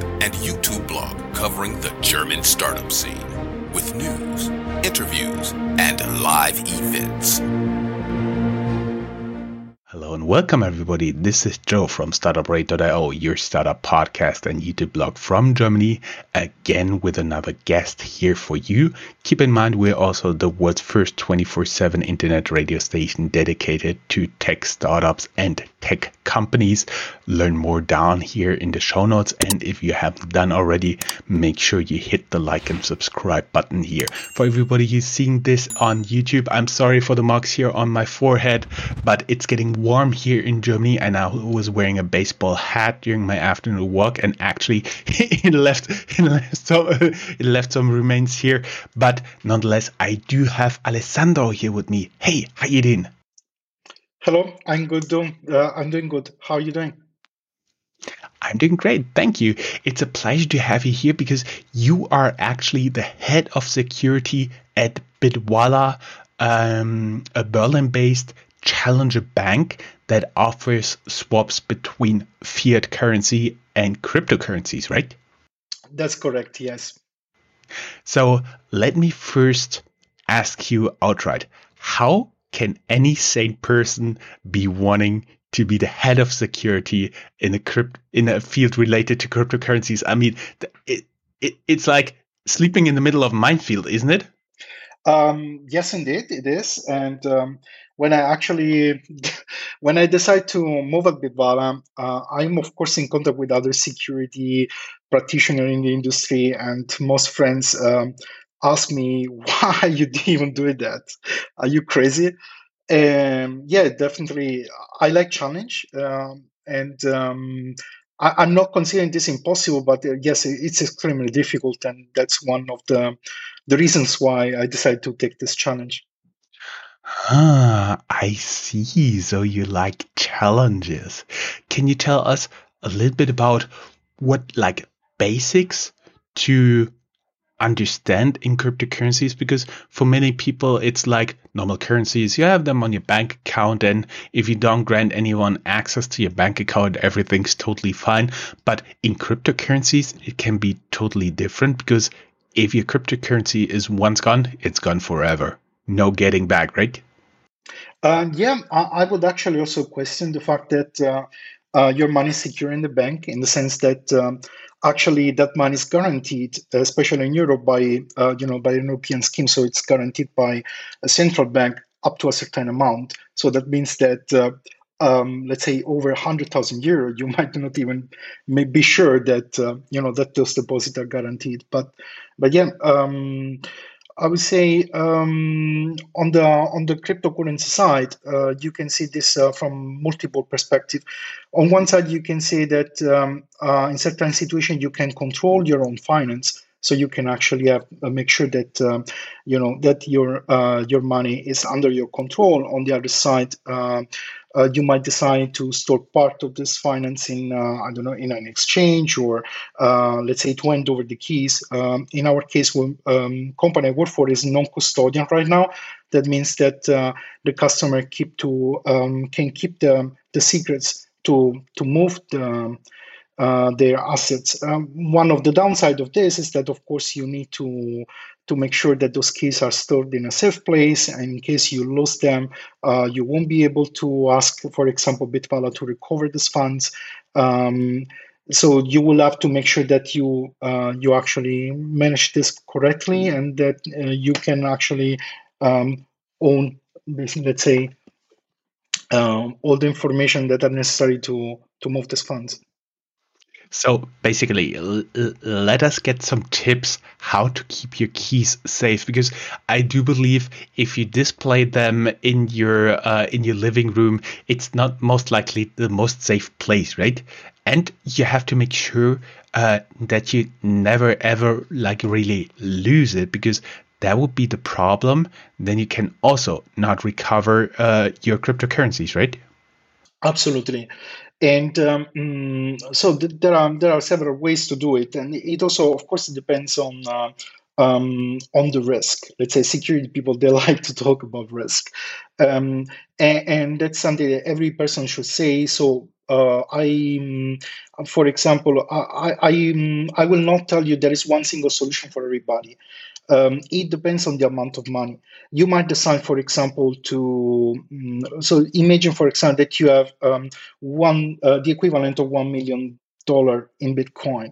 and YouTube blog covering the German startup scene with news, interviews, and live events. And welcome everybody. This is Joe from StartupRad.io, your startup podcast and YouTube blog from Germany, again with another guest here for you. Keep in mind we're also the world's first 24/7 internet radio station dedicated to tech startups and tech companies. Learn more down here in the show notes and if you haven't done already, make sure you hit the like and subscribe button here. For everybody who's seeing this on YouTube, I'm sorry for the marks here on my forehead, but it's getting warm here in Germany, and I was wearing a baseball hat during my afternoon walk, and actually it left it left some it left some remains here. But nonetheless, I do have Alessandro here with me. Hey, how you doing? Hello, I'm good. Doing, uh, I'm doing good. How are you doing? I'm doing great. Thank you. It's a pleasure to have you here because you are actually the head of security at Bitwala, um, a Berlin based challenger bank that offers swaps between fiat currency and cryptocurrencies, right? That's correct, yes. So let me first ask you outright how can any sane person be wanting to be the head of security in a crypt in a field related to cryptocurrencies? I mean, it, it it's like sleeping in the middle of minefield, isn't it? Um, yes, indeed, it is. And um, when I actually when I decide to move at Bitwala, uh, I'm of course in contact with other security practitioners in the industry, and most friends um, ask me why you even do that. Are you crazy? And yeah, definitely, I like challenge, um, and um, I, am not considering this impossible, but uh, yes, it's extremely difficult, and that's one of the the reasons why I decided to take this challenge. Ah, I see. So you like challenges. Can you tell us a little bit about what like basics to understand in cryptocurrencies? Because for many people, it's like normal currencies. You have them on your bank account, and if you don't grant anyone access to your bank account, everything's totally fine. But in cryptocurrencies, it can be totally different because if your cryptocurrency is once gone, it's gone forever. No getting back, right? Uh, yeah, I, I, would actually also question the fact that uh, uh, your money secure in the bank in the sense that um, actually that money is guaranteed, especially in Europe, by uh, you know by an European scheme. So it's guaranteed by a central bank up to a certain amount. So that means that uh, um, let's say over 100,000 euro, you might not even be sure that uh, you know that those deposits are guaranteed. But but yeah, um, I would say um, on the on the cryptocurrency side, uh, you can see this uh, from multiple perspectives. On one side, you can say that um, uh, in certain situations you can control your own finance, so you can actually have, uh, make sure that um, you know that your uh, your money is under your control. On the other side uh, you might decide to store part of this finance in, uh, I don't know, in an exchange or uh, let's say to hand over the keys. Um, in our case, we, um, company I work for is non-custodian right now. That means that uh, the customer keep to um, can keep the the secrets to to move the uh, their assets. Um, one of the downside of this is that, of course, you need to to make sure that those keys are stored in a safe place. And in case you lose them, uh, you won't be able to ask, for example, Bitwala to recover these funds. Um, so you will have to make sure that you uh, you actually manage this correctly and that uh, you can actually um, own, let's say, um, all the information that are necessary to to move these funds. So basically, l- let us get some tips how to keep your keys safe because I do believe if you display them in your uh, in your living room, it's not most likely the most safe place, right? And you have to make sure uh, that you never ever like really lose it because that would be the problem. Then you can also not recover uh, your cryptocurrencies, right? Absolutely and um, mm, so th- there are there are several ways to do it, and it also, of course, depends on uh, um, on the risk. Let's say security people they like to talk about risk, um, and, and, that's something that every person should say. So uh, I, mm, for example, I, I, mm, I will not tell you there is one single solution for everybody. Um, it depends on the amount of money. You might decide, for example, to mm, so imagine, for example, that you have um, one uh, the equivalent of one million dollar in Bitcoin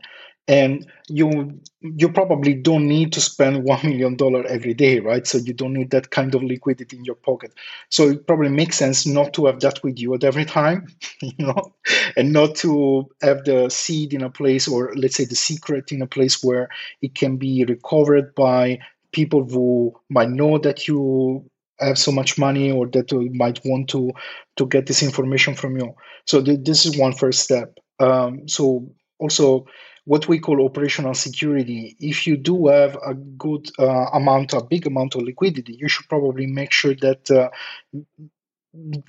and you you probably don't need to spend one million dollar every day right? So you don't need that kind of liquidity in your pocket. So it probably makes sense not to have that with you at every time you know and not to have the seed in a place or let's say the secret in a place where it can be recovered by people who might know that you have so much money or that they might want to to get this information from you. So th- this is one first step. Um, so also what we call operational security. If you do have a good uh, amount, a big amount of liquidity, you should probably make sure that uh,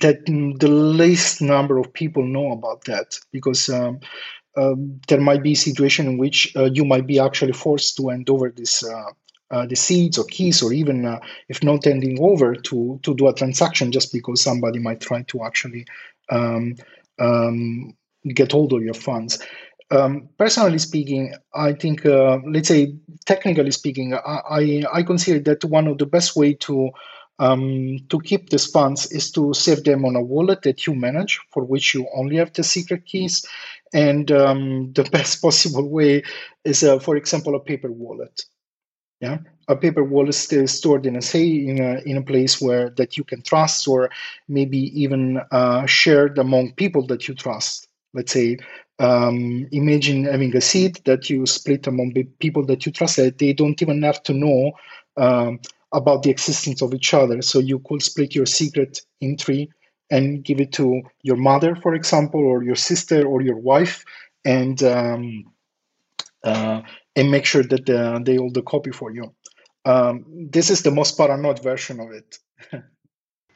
that the least number of people know about that, because um, um, there might be a situation in which uh, you might be actually forced to hand over this. Uh, uh, the seeds or keys, or even uh, if not handing over to to do a transaction, just because somebody might try to actually um, um, get hold of your funds. Um, personally speaking, I think, uh, let's say, technically speaking, I, I, consider that one of the best way to um, to keep these funds is to save them on a wallet that you manage, for which you only have the secret keys. And um, the best possible way is, uh, for example, a paper wallet. Yeah, a paper wallet still stored in a say in a in a place where that you can trust, or maybe even uh, shared among people that you trust. Let's say um, imagine having a seed that you split among the people that you trust that they don't even have to know um, about the existence of each other. So you could split your secret in three and give it to your mother for example or your sister or your wife and um, uh, and make sure that uh, they hold the copy for you. Um, this is the most paranoid version of it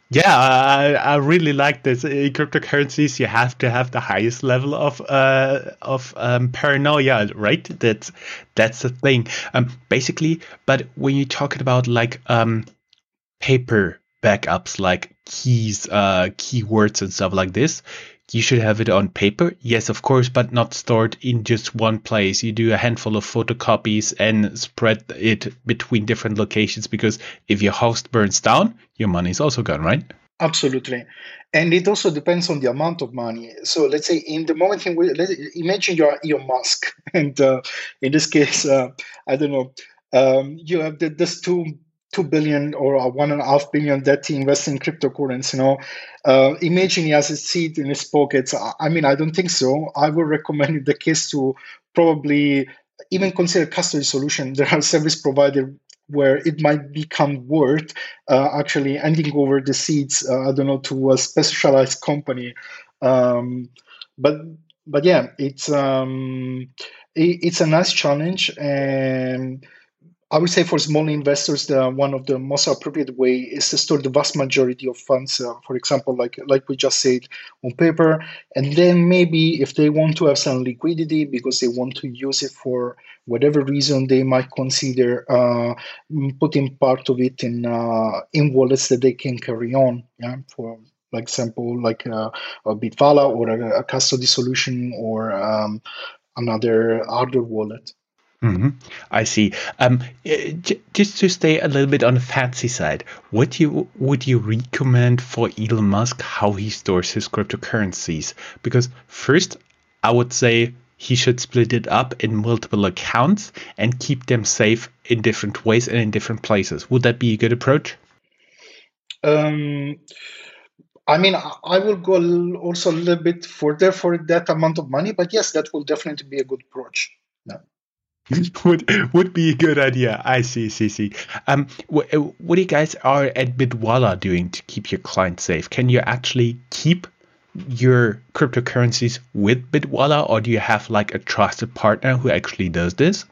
Yeah, I, I really like this. In cryptocurrencies, you have to have the highest level of uh, of um, paranoia, right? That's that's the thing. Um, basically, but when you're talking about like um, paper backups, like keys, uh, keywords, and stuff like this, you should have it on paper. Yes, of course, but not stored in just one place. You do a handful of photocopies and spread it between different locations because if your host burns down, your money is also gone, right? Absolutely. And it also depends on the amount of money. So let's say in the moment in which, imagine you're Elon Musk, and uh, in this case, uh, I don't know, um, you have the, this two two billion or one and a half billion that he invests in cryptocurrency. You know, uh, imagine he has a seed in his pockets. I mean, I don't think so. I would recommend the case to probably even consider custody solution. There are service providers where it might become worth uh, actually handing over the seeds. Uh, I don't know to a specialized company, um, but but yeah, it's um, it, it's a nice challenge and I would say for small investors, the, one of the most appropriate way is to store the vast majority of funds, uh, for example, like like we just said, on paper, and then maybe if they want to have some liquidity because they want to use it for whatever reason, they might consider uh, putting part of it in uh, in wallets that they can carry on. Yeah, for like example, like uh, a Bitwala or a, a custody solution or um, another hardware wallet. Mm-hmm. I see. Um, j- just to stay a little bit on the fancy side, would you would you recommend for Elon Musk how he stores his cryptocurrencies? Because first, I would say he should split it up in multiple accounts and keep them safe in different ways and in different places. Would that be a good approach? Um, I mean, I will go also a little bit further for that amount of money, but yes, that will definitely be a good approach. Would would be a good idea. I see, see, see. Um, what, uh, what do you guys are at Bitwala doing to keep your clients safe? Can you actually keep your cryptocurrencies with Bitwala, or do you have like a trusted partner who actually does this?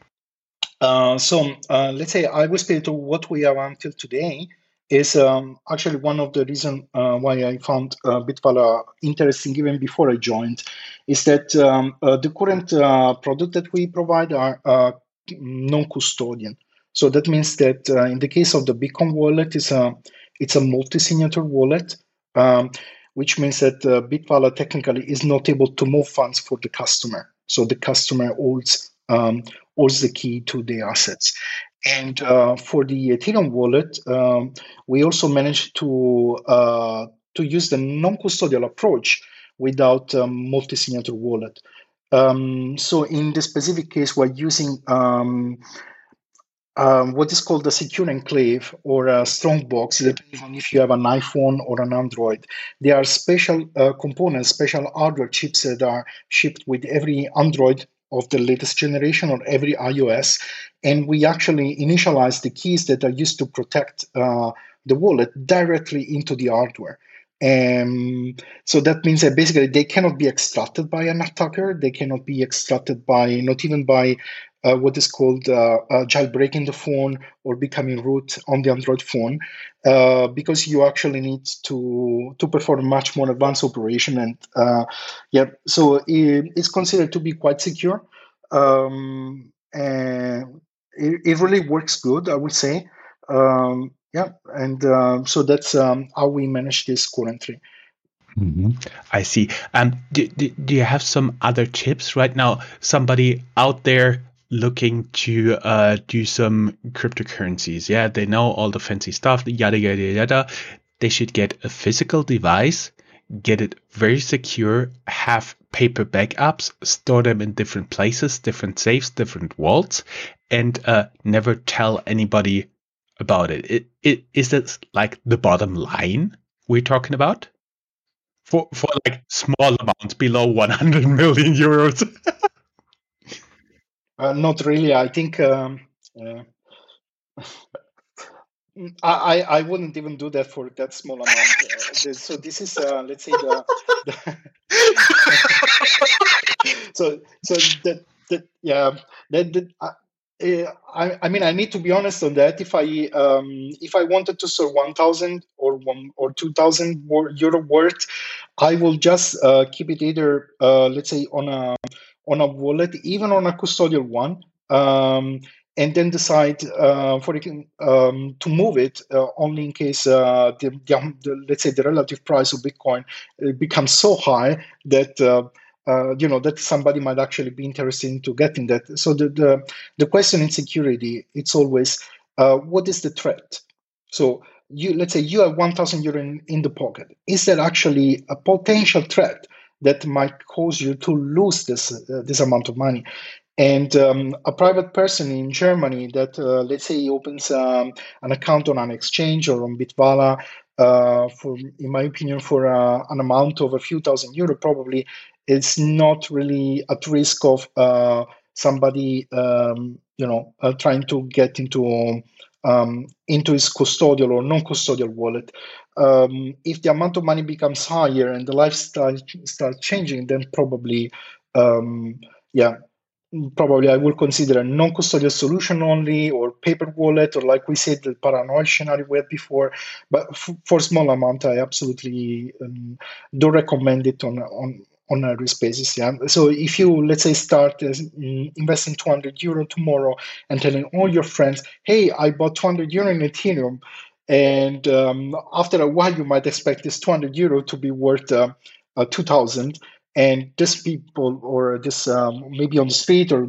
Uh, so uh, let's say I will speak to what we are until today is um, actually one of the reasons uh, why I found uh, Bitwala interesting even before I joined, is that um, uh, the current uh, product that we provide are uh, non-custodian. So that means that uh, in the case of the Bitcoin wallet, it's a it's a multi-signature wallet. Um, which means that Bitwala technically is not able to move funds for the customer. So the customer holds um, holds the key to the assets. And uh, for the Ethereum wallet, um, we also managed to uh, to use the non-custodial approach without um, multi-signature wallet. Um, so in the specific case, we're using um, um, what is called a secure enclave or a strong box, depending on if you have an iPhone or an Android. There are special uh, components, special hardware chips that are shipped with every Android of the latest generation or every iOS. And we actually initialize the keys that are used to protect uh, the wallet directly into the hardware. Um, so that means that basically they cannot be extracted by an attacker. They cannot be extracted by, not even by uh, what is called uh, uh, jailbreaking the phone or becoming root on the Android phone, uh, because you actually need to to perform much more advanced operation. And uh, yeah, so it, it's considered to be quite secure. Um, and it, it really works good, I would say. Um, yeah, and uh, so that's um, how we manage this currently. Mm-hmm. I see. Um, do, do, do you have some other tips right now? Somebody out there looking to uh, do some cryptocurrencies. Yeah, they know all the fancy stuff, yada, yada, yada. They should get a physical device, get it very secure, have paper backups, store them in different places, different safes, different vaults, and uh, never tell anybody about it. it, it is this like the bottom line we're talking about? For, for like small amounts below 100 million euros. uh, not really. I think um, uh, I, I wouldn't even do that for that small amount. Uh, so this is uh, let's say the, the so so that that yeah that, that uh, I, I, mean, I need to be honest on that. If I um, if I wanted to sell one thousand or one or two thousand euro worth, I will just uh, keep it either uh, let's say on a on a wallet, even on a custodial one, um, and then decide uh, for um, to move it uh, only in case uh, the, the, the, let's say the relative price of Bitcoin becomes so high that uh, you know that somebody might actually be interested into getting that. So the the, the question in security it's always uh, what is the threat? So you let's say you have 1,000 euro in, in the pocket. Is there actually a potential threat that might cause you to lose this uh, this amount of money? And um, a private person in Germany that, uh, let's say, opens um, an account on an exchange or on Bitwala, uh, for, in my opinion, for uh, an amount of a few thousand euro, probably it's not really at risk of uh, somebody um, you know uh, trying to get into um, into his custodial or non-custodial wallet. Um, if the amount of money becomes higher and the lifestyle starts changing, then probably um, yeah probably I will consider a non-custodial solution only or paper wallet or like we said the paranoid scenario we had before but f- for small amount I absolutely um, don't recommend it on on on a risk basis. Yeah. So if you let's say start uh, investing 200 euro tomorrow and telling all your friends, "Hey, I bought 200 euro in Ethereum," and um, after a while you might expect this 200 euro to be worth uh, uh, 2,000. And this people, or this um, maybe on the street, or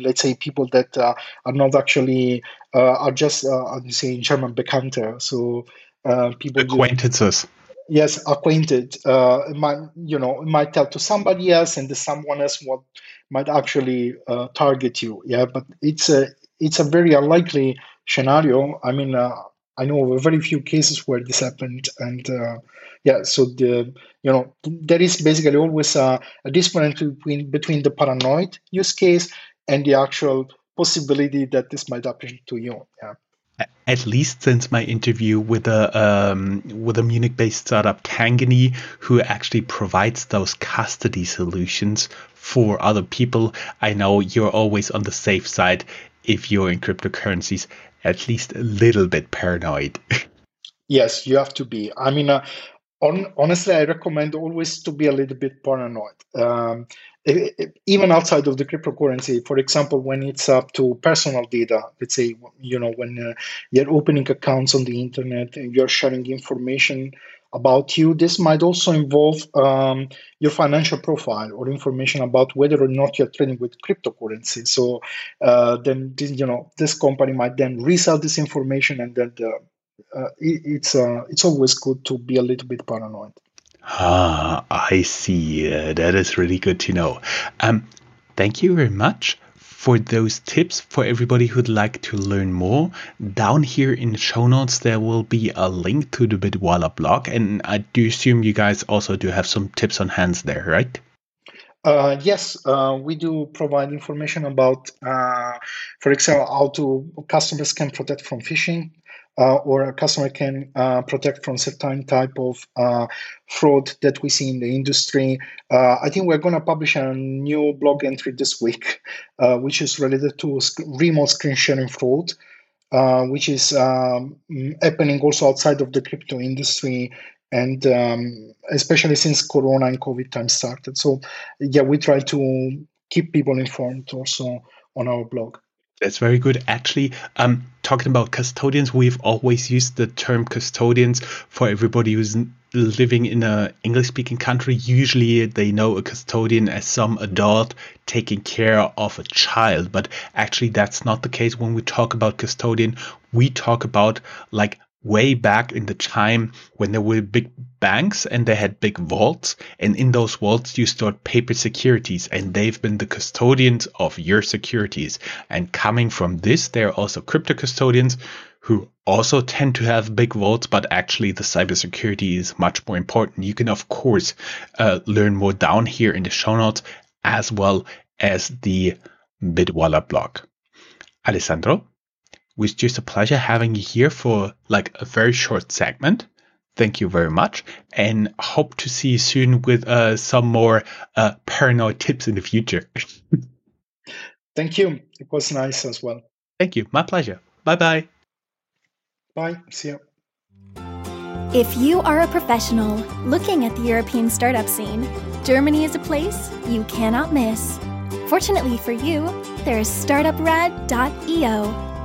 let's say people that uh, are not actually uh, are just, uh, you say in German, Bekannte, so people acquaintances yes acquainted uh, might you know might tell to somebody else and the someone else what might actually uh, target you yeah? But it's a it's a very unlikely scenario. I mean uh, i know of very few cases where this happened and uh, yeah so the you know there is basically always a, a difference between between the paranoid use case and the actual possibility that this might happen to you yeah at least since my interview with a um, with a Munich-based startup Tangany, who actually provides those custody solutions for other people. I know you're always on the safe side if you're in cryptocurrencies, at least a little bit paranoid. yes, you have to be. I mean, uh, on, honestly, I recommend always to be a little bit paranoid. Um, even outside of the cryptocurrency, for example, when it's up to personal data, let's say, you know, when uh, you're opening accounts on the internet and you're sharing information about you. This might also involve um, your financial profile or information about whether or not you're trading with cryptocurrency. So uh, then, you know, this company might then resell this information, and then the, uh, it, it's uh, it's always good to be a little bit paranoid. Ah, I see. Uh, that is really good to know. Um, thank you very much for those tips for everybody who'd like to learn more. Down here in the show notes, there will be a link to the Bitwala blog, and I do assume you guys also do have some tips on hands there, right? Uh, yes, uh, we do provide information about, uh, for example, how to customers can protect from phishing, uh, or a customer can uh, protect from certain type of uh, fraud that we see in the industry. I think we're going to publish a new blog entry this week, which is related to remote screen sharing fraud. Which is um, happening also outside of the crypto industry and um, especially since corona and covid time started so yeah we try to keep people informed also on our blog that's very good. Actually, um, talking about custodians, we've always used the term custodians for everybody who's living in a English speaking country. Usually they know a custodian as some adult taking care of a child, but actually that's not the case when we talk about custodian. We talk about like way back in the time when there were big banks and they had big vaults. And in those vaults you stored paper securities and they've been the custodians of your securities. And coming from this there are also crypto custodians who also tend to have big vaults but actually the cybersecurity is much more important. You can of course uh, learn more down here in the show notes as well as the bitwala blog. Alessandro was just a pleasure having you here for like a very short segment. Thank you very much, and hope to see you soon with uh, some more uh, paranoid tips in the future. Thank you. It was nice as well. Thank you. My pleasure. Bye bye. Bye. See you. If you are a professional looking at the European startup scene, Germany is a place you cannot miss. Fortunately for you, there is startuprad.io